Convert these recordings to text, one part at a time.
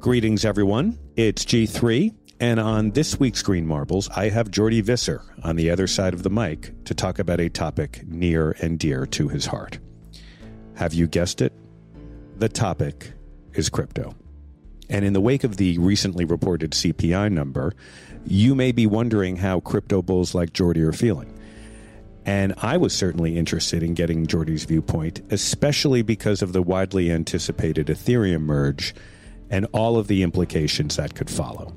Greetings, everyone. It's G3, and on this week's Grey Matters, I have Jordi Visser on the other side of the mic to talk about a topic near and dear to his heart. Have you guessed it? The topic is crypto. And in the wake of the recently reported CPI number, you may be wondering how crypto bulls like Jordi are feeling. And I was certainly interested in getting Jordi's viewpoint, especially because of the widely anticipated Ethereum merge and all of the implications that could follow.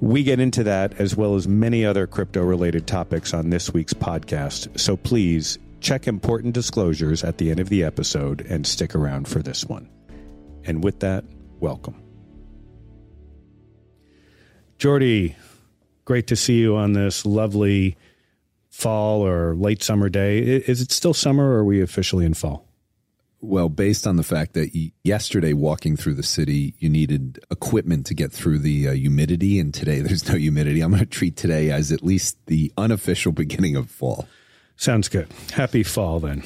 We get into that as well as many other crypto related topics on this week's podcast, so please check important disclosures at the end of the episode and stick around for this one. And with that, welcome. Jordi, great to see you on this lovely fall or late summer day. Is it still summer or are we officially in fall? Well, based on the fact that yesterday walking through the city, you needed equipment to get through the uh, humidity, and today there's no humidity. I'm going to treat today as at least the unofficial beginning of fall. Sounds good. Happy fall then.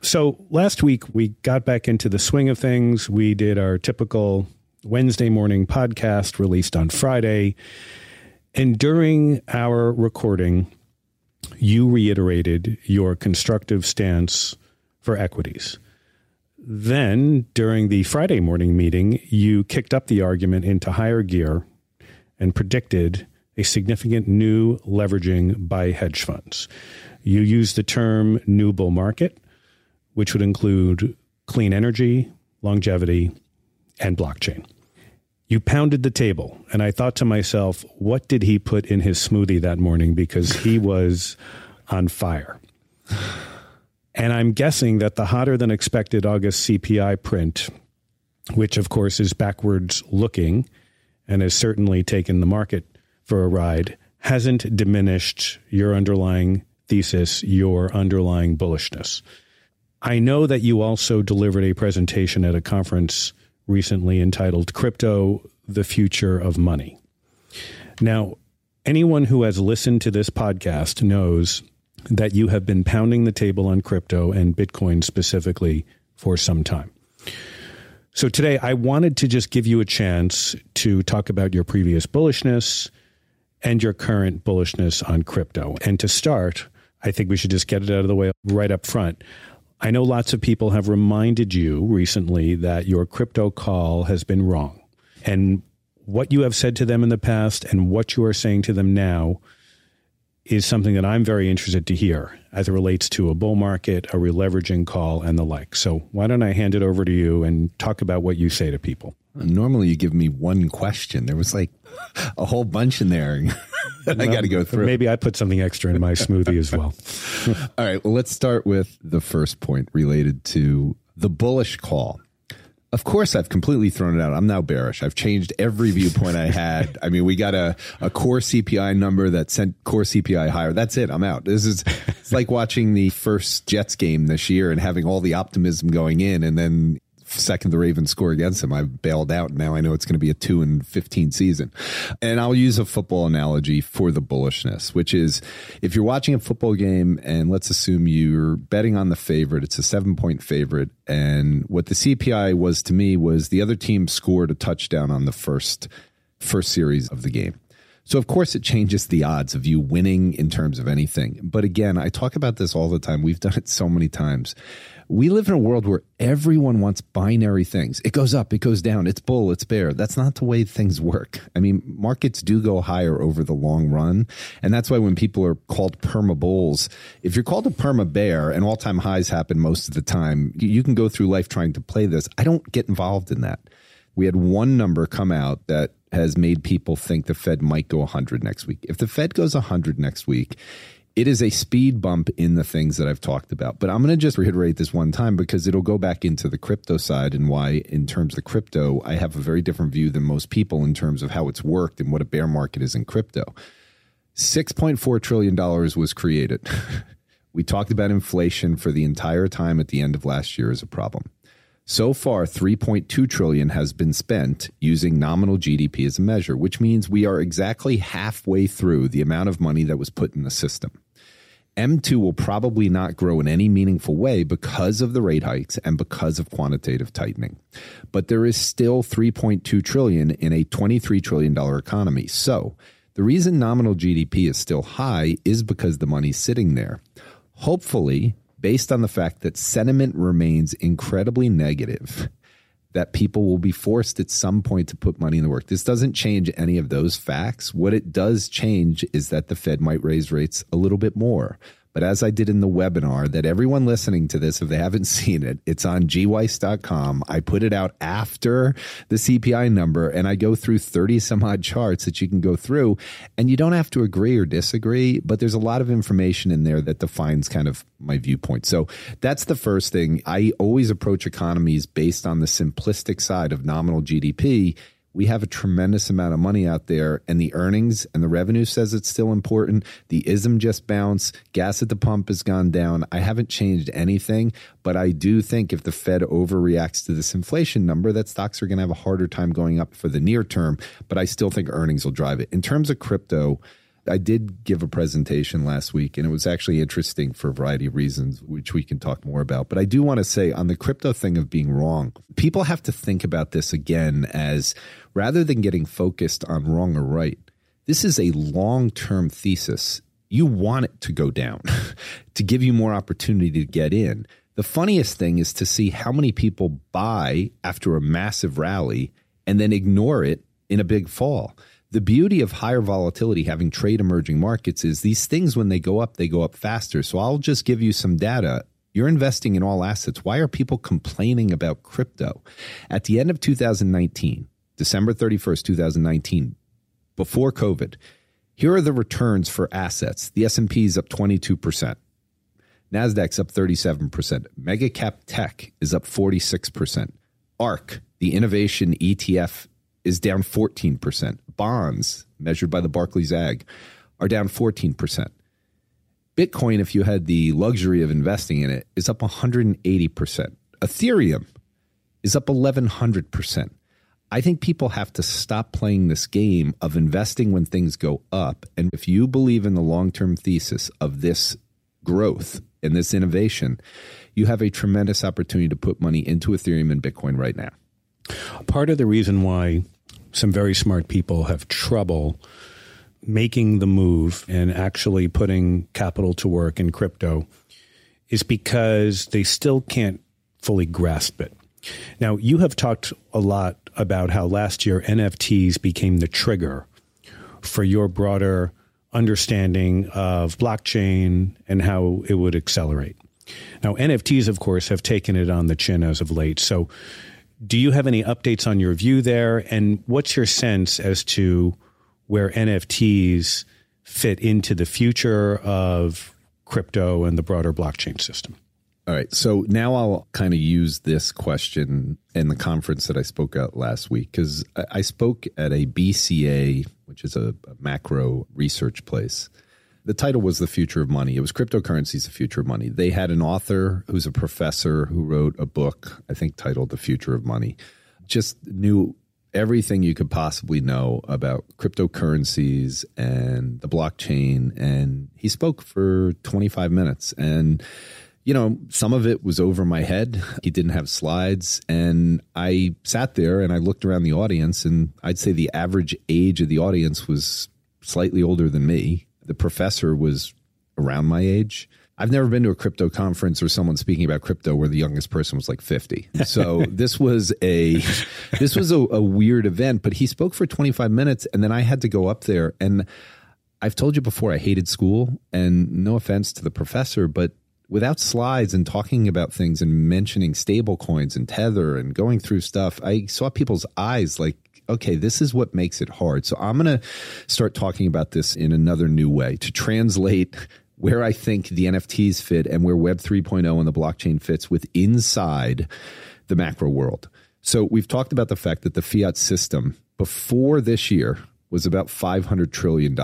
So last week we got back into the swing of things. We did our typical Wednesday morning podcast released on Friday. And during our recording, you reiterated your constructive stance for equities. Then, during the Friday morning meeting, you kicked up the argument into higher gear and predicted a significant new leveraging by hedge funds. You used the term new bull market, which would include clean energy, longevity, and blockchain. You pounded the table, and I thought to myself, what did he put in his smoothie that morning? Because he was on fire. And I'm guessing that the hotter than expected August CPI print, which of course is backwards looking and has certainly taken the market for a ride, hasn't diminished your underlying thesis, your underlying bullishness. I know that you also delivered a presentation at a conference recently entitled Crypto, the Future of Money. Now, anyone who has listened to this podcast knows that you have been pounding the table on crypto and Bitcoin specifically for some time. So today I wanted to just give you a chance to talk about your previous bullishness and your current bullishness on crypto. And to start, I think we should just get it out of the way right up front. I know lots of people have reminded you recently that your crypto call has been wrong. And what you have said to them in the past and what you are saying to them now is something that I'm very interested to hear as it relates to a bull market, a releveraging call, and the like. So, why don't I hand it over to you and talk about what you say to people? Normally, you give me one question. There was like a whole bunch in there. I well, got to go through. Maybe I put something extra in my smoothie as well. All right. Well, let's start with the first point related to the bullish call. Of course, I've completely thrown it out. I'm now bearish. I've changed every viewpoint I had. I mean, we got a, a core CPI number that sent core CPI higher. That's it. I'm out. This is it's like watching the first Jets game this year and having all the optimism going in, and then second the Ravens score against him, I bailed out. Now I know it's going to be a two and fifteen season. And I'll use a football analogy for the bullishness, which is if you're watching a football game and let's assume you're betting on the favorite, it's a seven point favorite, and what the CPI was to me was the other team scored a touchdown on the first first series of the game. So, of course, it changes the odds of you winning in terms of anything. But again, I talk about this all the time. We've done it so many times we live in a world where everyone wants binary things. It goes up, it goes down, it's bull, it's bear. That's not the way things work. I mean, markets do go higher over the long run. And that's why when people are called perma bulls, if you're called a perma bear and all time highs happen most of the time, you can go through life trying to play this. I don't get involved in that. We had one number come out that has made people think the Fed might go 100 next week. If the Fed goes 100 next week, it is a speed bump in the things that I've talked about. But I'm going to just reiterate this one time because it'll go back into the crypto side and why, in terms of crypto, I have a very different view than most people in terms of how it's worked and what a bear market is in crypto. $6.4 trillion was created. we talked about inflation for the entire time at the end of last year as a problem. So far, 3.2 trillion has been spent using nominal GDP as a measure, which means we are exactly halfway through the amount of money that was put in the system. M2 will probably not grow in any meaningful way because of the rate hikes and because of quantitative tightening. But there is still 3.2 trillion in a 23 trillion dollar economy. So, the reason nominal GDP is still high is because the money's sitting there. Hopefully, based on the fact that sentiment remains incredibly negative, that people will be forced at some point to put money in the work. This doesn't change any of those facts. What it does change is that the Fed might raise rates a little bit more. But as I did in the webinar, that everyone listening to this, if they haven't seen it, it's on gweiss.com. I put it out after the CPI number and I go through 30 some odd charts that you can go through. And you don't have to agree or disagree, but there's a lot of information in there that defines kind of my viewpoint. So that's the first thing. I always approach economies based on the simplistic side of nominal GDP we have a tremendous amount of money out there and the earnings and the revenue says it's still important. The ISM just bounced. Gas at the pump has gone down. I haven't changed anything, but I do think if the Fed overreacts to this inflation number, that stocks are going to have a harder time going up for the near term. But I still think earnings will drive it. In terms of crypto, I did give a presentation last week, and it was actually interesting for a variety of reasons, which we can talk more about. But I do want to say on the crypto thing of being wrong, people have to think about this again as rather than getting focused on wrong or right, this is a long term thesis. You want it to go down to give you more opportunity to get in. The funniest thing is to see how many people buy after a massive rally and then ignore it in a big fall the beauty of higher volatility having trade emerging markets is these things when they go up they go up faster. So i'll just give you some data. You're investing in all assets. Why are people complaining about crypto? At the end of 2019 december 31st 2019 before covid here are the returns for assets. The s&p is up 22% nasdaq's up 37% mega cap tech is up 46% ARK the innovation etf is down 14%. Bonds, measured by the Barclays Ag, are down 14%. Bitcoin, if you had the luxury of investing in it, is up 180%. Ethereum is up 1100%. I think people have to stop playing this game of investing when things go up. And if you believe in the long term thesis of this growth and this innovation, you have a tremendous opportunity to put money into Ethereum and Bitcoin right now. Part of the reason why some very smart people have trouble making the move and actually putting capital to work in crypto is because they still can't fully grasp it. Now, you have talked a lot about how last year NFTs became the trigger for your broader understanding of blockchain and how it would accelerate. Now, NFTs, of course, have taken it on the chin as of late. So, do you have any updates on your view there? And what's your sense as to where NFTs fit into the future of crypto and the broader blockchain system? All right. So now I'll kind of use this question in the conference that I spoke at last week because I spoke at a BCA, which is a, macro research place the title was The Future of Money. It was Cryptocurrencies, The Future of Money. They had an author who's a professor who wrote a book, I think titled The Future of Money. Just knew everything you could possibly know about cryptocurrencies and the blockchain. And he spoke for 25 minutes. And, you know, some of it was over my head. He didn't have slides. And I sat there and I looked around the audience, and I'd say the average age of the audience was slightly older than me the professor was around my age. I've never been to a crypto conference or someone speaking about crypto where the youngest person was like 50. So this was a this was a, a, weird event, but he spoke for 25 minutes and then I had to go up there and I've told you before I hated school and no offense to the professor, but without slides and talking about things and mentioning stable coins and tether and going through stuff, I saw people's eyes like okay, this is what makes it hard. So I'm going to start talking about this in another new way to translate where I think the NFTs fit and where Web 3.0 and the blockchain fits with inside the macro world. So we've talked about the fact that the fiat system before this year was about $500 trillion.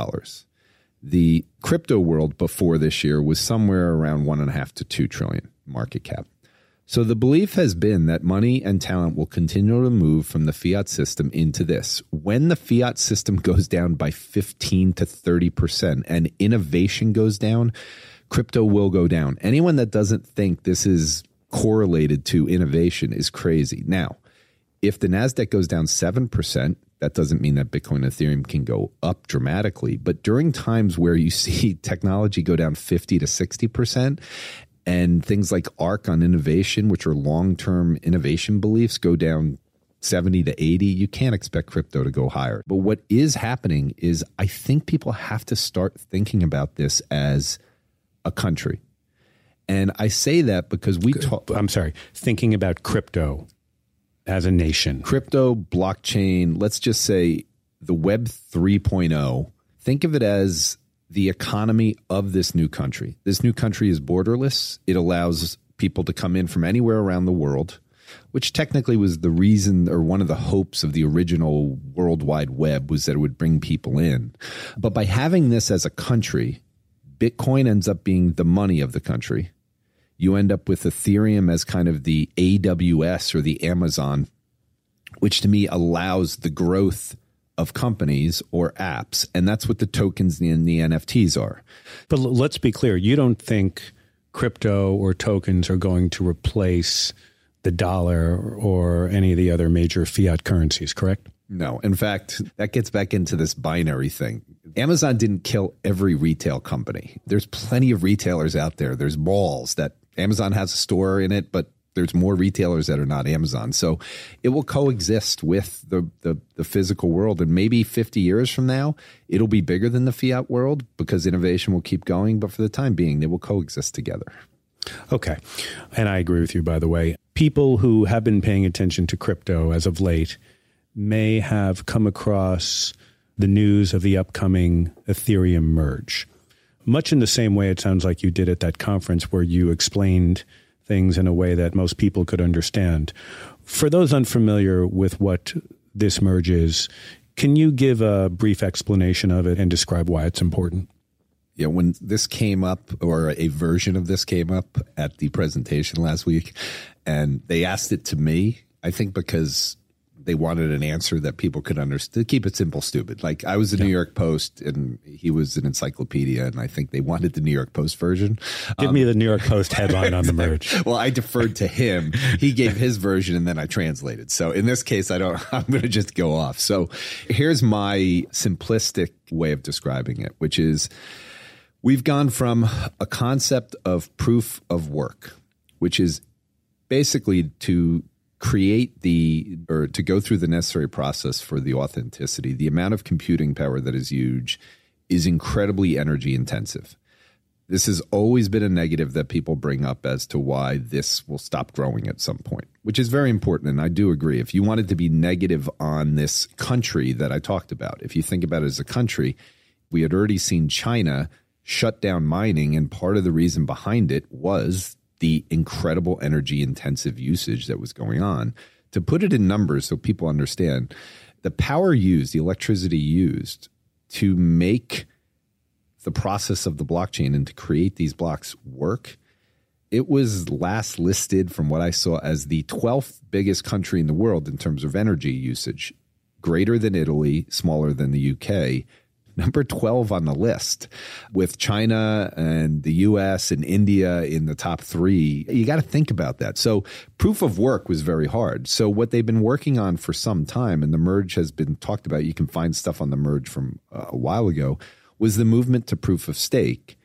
The crypto world before this year was somewhere around one and a half to two trillion market cap. So the belief has been that money and talent will continue to move from the fiat system into this. When the fiat system goes down by 15 to 30% and innovation goes down, crypto will go down. Anyone that doesn't think this is correlated to innovation is crazy. Now, if the NASDAQ goes down 7%, that doesn't mean that Bitcoin and Ethereum can go up dramatically. But during times where you see technology go down 50 to 60%, and things like ARK on innovation, which are long term innovation beliefs, go down 70 to 80, you can't expect crypto to go higher. But what is happening is I think people have to start thinking about this as a country. And I say that because we talk. I'm sorry, thinking about crypto as a nation. Crypto, blockchain, let's just say the Web 3.0, think of it as the economy of this new country. This new country is borderless. It allows people to come in from anywhere around the world, which technically was the reason or one of the hopes of the original World Wide Web was that it would bring people in. But by having this as a country, Bitcoin ends up being the money of the country you end up with Ethereum as kind of the AWS or the Amazon, which to me allows the growth of companies or apps. And that's what the tokens and the NFTs are. But let's be clear you don't think crypto or tokens are going to replace the dollar or any of the other major fiat currencies, correct? No. In fact, that gets back into this binary thing. Amazon didn't kill every retail company. There's plenty of retailers out there. There's malls that Amazon has a store in it, but there's more retailers that are not Amazon. So it will coexist with the, the, the, physical world. And maybe 50 years from now, it'll be bigger than the fiat world because innovation will keep going. But for the time being, they will coexist together. Okay. And I agree with you, by the way. People who have been paying attention to crypto as of late may have come across the news of the upcoming Ethereum merge much in the same way it sounds like you did at that conference where you explained things in a way that most people could understand. For those unfamiliar with what this merge is, can you give a brief explanation of it and describe why it's important? Yeah, when this came up, or a version of this came up at the presentation last week, and they asked it to me, I think because they wanted an answer that people could understand. Keep it simple, stupid. Like I was the yeah. New York Post and he was an encyclopedia, and I think they wanted the New York Post version. Give um, me the New York Post headline on the merge. well, I deferred to him. He gave his version, and then I translated. So in this case, I don't. I'm going to just go off. So here's my simplistic way of describing it, which is we've gone from a concept of proof of work, which is basically to create the or to go through the necessary process for the authenticity, the amount of computing power that is huge is incredibly energy intensive. This has always been a negative that people bring up as to why this will stop growing at some point, which is very important. And I do agree. If you wanted to be negative on this country that I talked about, if you think about it as a country, we had already seen China shut down mining. And part of the reason behind it was the incredible energy intensive usage that was going on. To put it in numbers so people understand, the power used, the electricity used to make the process of the blockchain and to create these blocks work, it was last listed from what I saw as the 12th biggest country in the world in terms of energy usage, greater than Italy, smaller than the UK number 12 on the list with China and the US and India in the top three. You got to think about that. So, proof of work was very hard. So, what they've been working on for some time, and the merge has been talked about, you can find stuff on the merge from uh, a while ago, was the movement to proof of stake.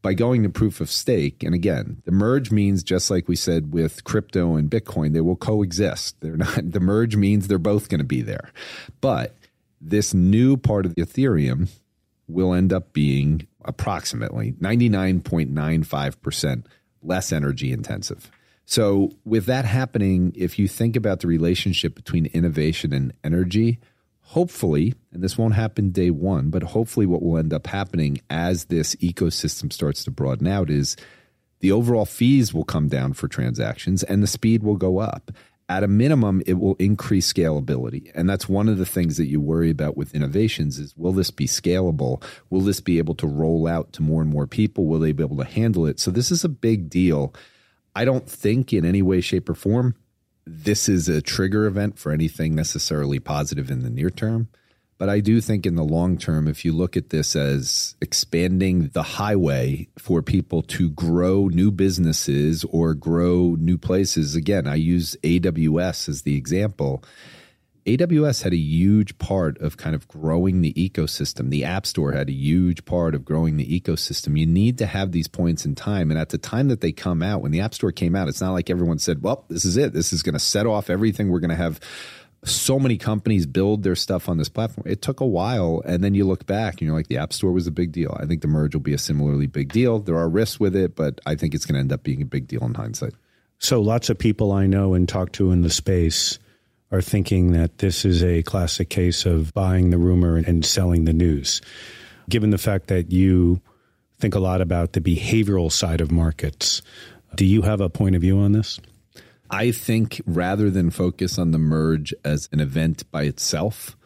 By going to proof of stake, and again, the merge means just like we said with crypto and Bitcoin, they will coexist. They're not the merge means they're both going to be there. But this new part of the Ethereum will end up being approximately 99.95% less energy intensive. So, with that happening, if you think about the relationship between innovation and energy, hopefully, and this won't happen day one, but hopefully, what will end up happening as this ecosystem starts to broaden out is the overall fees will come down for transactions and the speed will go up at a minimum it will increase scalability. And that's one of the things that you worry about with innovations is will this be scalable? Will this be able to roll out to more and more people? Will they be able to handle it? So this is a big deal. I don't think in any way shape or form this is a trigger event for anything necessarily positive in the near term But I do think in the long term, if you look at this as expanding the highway for people to grow new businesses or grow new places, again, I use AWS as the example. AWS had a huge part of kind of growing the ecosystem. The App Store had a huge part of growing the ecosystem. You need to have these points in time. And at the time that they come out, when the App Store came out, it's not like everyone said, well, this is it. This is going to set off everything. We're going to have so many companies build their stuff on this platform. It took a while, and then you look back and you're like, the App Store was a big deal. I think the merge will be a similarly big deal. There are risks with it, but I think it's going to end up being a big deal in hindsight. So, lots of people I know and talk to in the space are thinking that this is a classic case of buying the rumor and selling the news. Given the fact that you think a lot about the behavioral side of markets, do you have a point of view on this? I think rather than focus on the merge as an event by itself,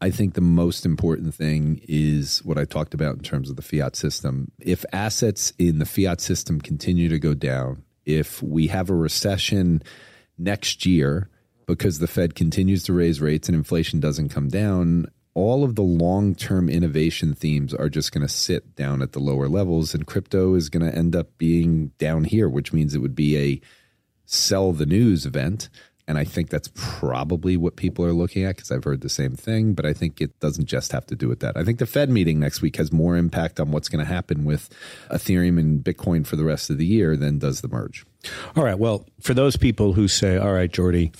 I think the most important thing is what I talked about in terms of the fiat system. If assets in the fiat system continue to go down, if we have a recession next year because the Fed continues to raise rates and inflation doesn't come down, all of the long term innovation themes are just going to sit down at the lower levels, and crypto is going to end up being down here, which means it would be a sell the news event. And I think that's probably what people are looking at because I've heard the same thing. But I think it doesn't just have to do with that. I think the Fed meeting next week has more impact on what's going to happen with Ethereum and Bitcoin for the rest of the year than does the merge. All right. Well, for those people who say, all right, Jordi,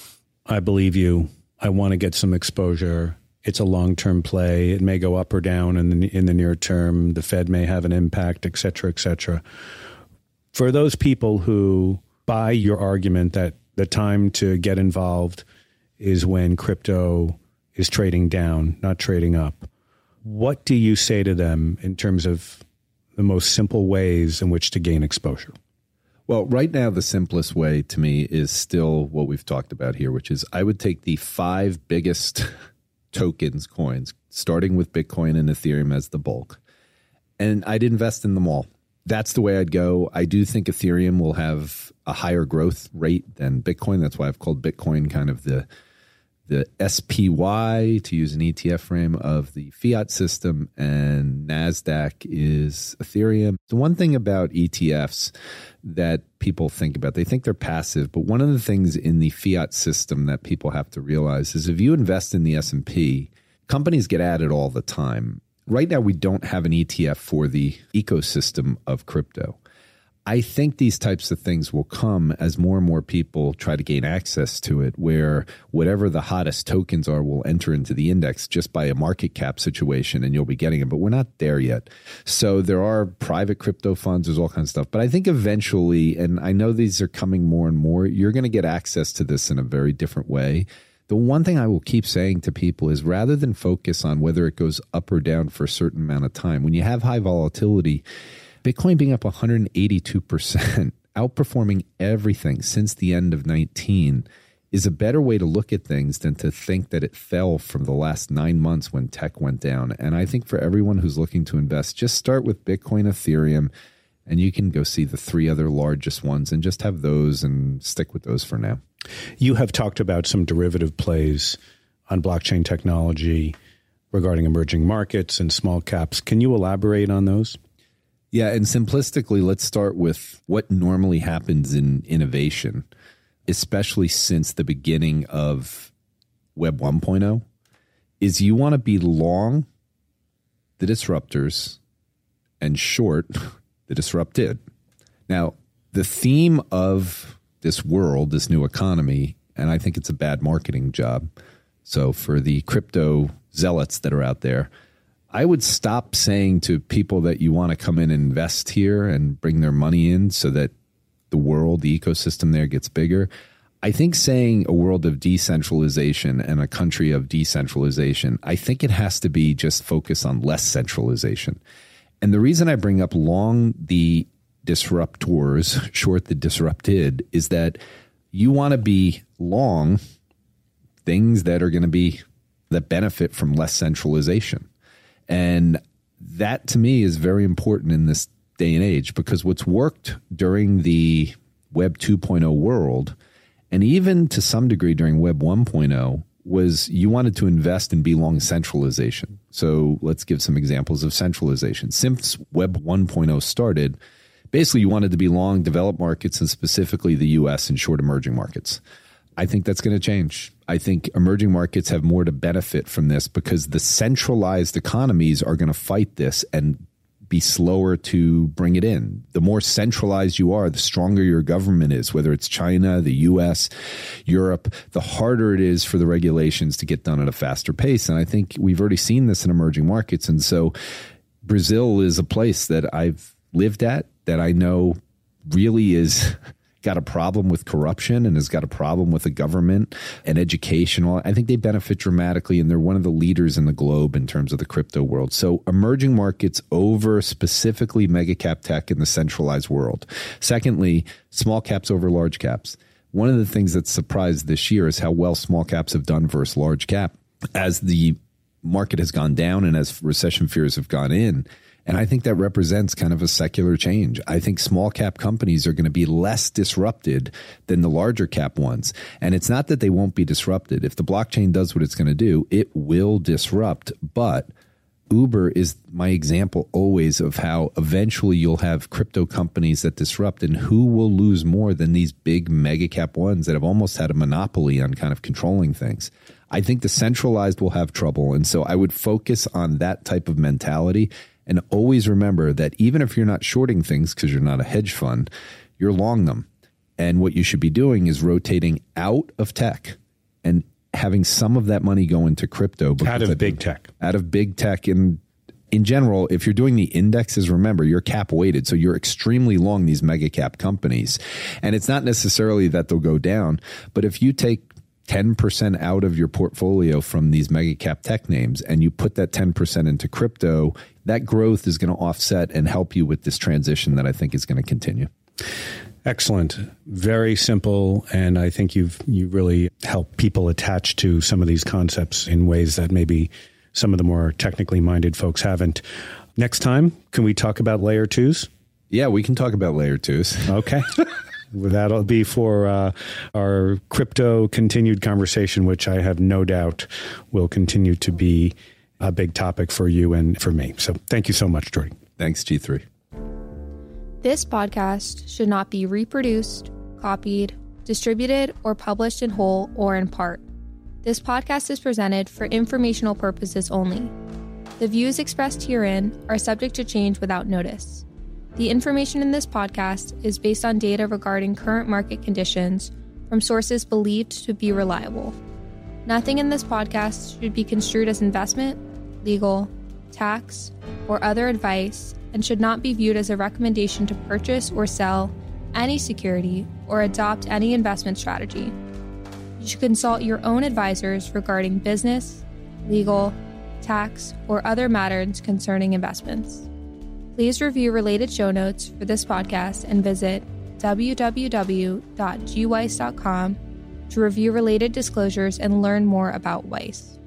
I believe you, I want to get some exposure. It's a long term play. It may go up or down in the, in the near term. The Fed may have an impact, et cetera, et cetera. For those people who buy your argument that the time to get involved is when crypto is trading down, not trading up. What do you say to them in terms of the most simple ways in which to gain exposure? Well, right now, the simplest way to me is still what we've talked about here, which is I would take the five biggest tokens, coins, starting with Bitcoin and Ethereum as the bulk, and I'd invest in them all that's the way I'd go. I do think Ethereum will have a higher growth rate than Bitcoin. That's why I've called Bitcoin kind of the the SPY to use an ETF frame of the fiat system, and Nasdaq is Ethereum. The one thing about ETFs that people think about, they think they're passive, but one of the things in the fiat system that people have to realize is if you invest in the S and P, companies get added all the time right now we don't have an ETF for the ecosystem of crypto. I think these types of things will come as more and more people try to gain access to it, where whatever the hottest tokens are will enter into the index just by a market cap situation and you'll be getting it. But we're not there yet. So there are private crypto funds, there's all kinds of stuff. But I think eventually, and I know these are coming more and more, you're going to get access to this in a very different way the one thing I will keep saying to people is rather than focus on whether it goes up or down for a certain amount of time, when you have high volatility, Bitcoin being up 182%, outperforming everything since the end of 19 is a better way to look at things than to think that it fell from the last nine months when tech went down. And I think for everyone who's looking to invest, just start with Bitcoin, Ethereum, and you can go see the three other largest ones and just have those and stick with those for now. You have talked about some derivative plays on blockchain technology regarding emerging markets and small caps. Can you elaborate on those? Yeah, and simplistically, let's start with what normally happens in innovation, especially since the beginning of Web 1.0, is you want to be long the disruptors and short the disrupted. Now, the theme of this world, this new economy, and I think it's a bad marketing job. So for the crypto zealots that are out there, I would stop saying to people that you want to come in and invest here and bring their money in so that the world, the ecosystem there gets bigger. I think saying a world of decentralization and a country of decentralization, I think it has to be just focus on less centralization. And the reason I bring up long the disruptors, short the disrupted, is that you want to be long things that are going to be that benefit from less centralization. And that to me is very important in this day and age because what's worked during the Web 2.0 world, and even to some degree during Web 1.0, was you wanted to invest and be long centralization. So let's give some examples of centralization. Since Web 1.0 started, basically you wanted to be long developed markets and specifically the US and short emerging markets. I think that's going to change. I think emerging markets have more to benefit from this because the centralized economies are going to fight this and be slower to bring it in. The more centralized you are, the stronger your government is, whether it's China, the US, Europe, the harder it is for the regulations to get done at a faster pace. And I think we've already seen this in emerging markets. And so Brazil is a place that I've lived at that I know really is got a problem with corruption and has got a problem with the government and educational. I think they benefit dramatically, and they're one of the leaders in the globe in terms of the crypto world. So, emerging markets over specifically mega cap tech in the centralized world. Secondly, small caps over large caps. One of the things that surprised this year is how well small caps have done versus large cap. As the market has gone down and as recession fears have gone in, and I think that represents kind of a secular change. I think small cap companies are going to be less disrupted than the larger cap ones. And it's not that they won't be disrupted. If the blockchain does what it's going to do, it will disrupt. But Uber is my example always of how eventually you'll have crypto companies that disrupt and who will lose more than these big mega cap ones that have almost had a monopoly on kind of controlling things. I think the centralized will have trouble. And so I would focus on that type of mentality and always remember that even if you're not shorting things because you're not a hedge fund, you're long them. And what you should be doing is rotating out of tech and having some of that money go into crypto. Out of big tech. Out of big tech. And in general, if you're doing the indexes, remember you're cap weighted. So you're extremely long these mega cap companies. And it's not necessarily that they'll go down, but if you take 10% out of your portfolio from these mega cap tech names and you put that 10% into crypto, that growth is going to offset and help you with this transition that I think is going to continue. Excellent. Very simple. And I think you've you really helped people attach to some of these concepts in ways that maybe some of the more technically minded folks haven't. Next time, can we talk about layer twos? Yeah, we can talk about layer twos. Okay. That'll be for uh, our crypto continued conversation, which I have no doubt will continue to be a big topic for you and for me. So thank you so much, Jordi. Thanks, G3. This podcast should not be reproduced, copied, distributed, or published in whole or in part. This podcast is presented for informational purposes only. The views expressed herein are subject to change without notice. The information in this podcast is based on data regarding current market conditions from sources believed to be reliable. Nothing in this podcast should be construed as investment, legal, tax, or other advice and should not be viewed as a recommendation to purchase or sell any security or adopt any investment strategy. You should consult your own advisors regarding business, legal, tax, or other matters concerning investments. Please review related show notes for this podcast and visit www.gweiss.com to review related disclosures and learn more about Weiss.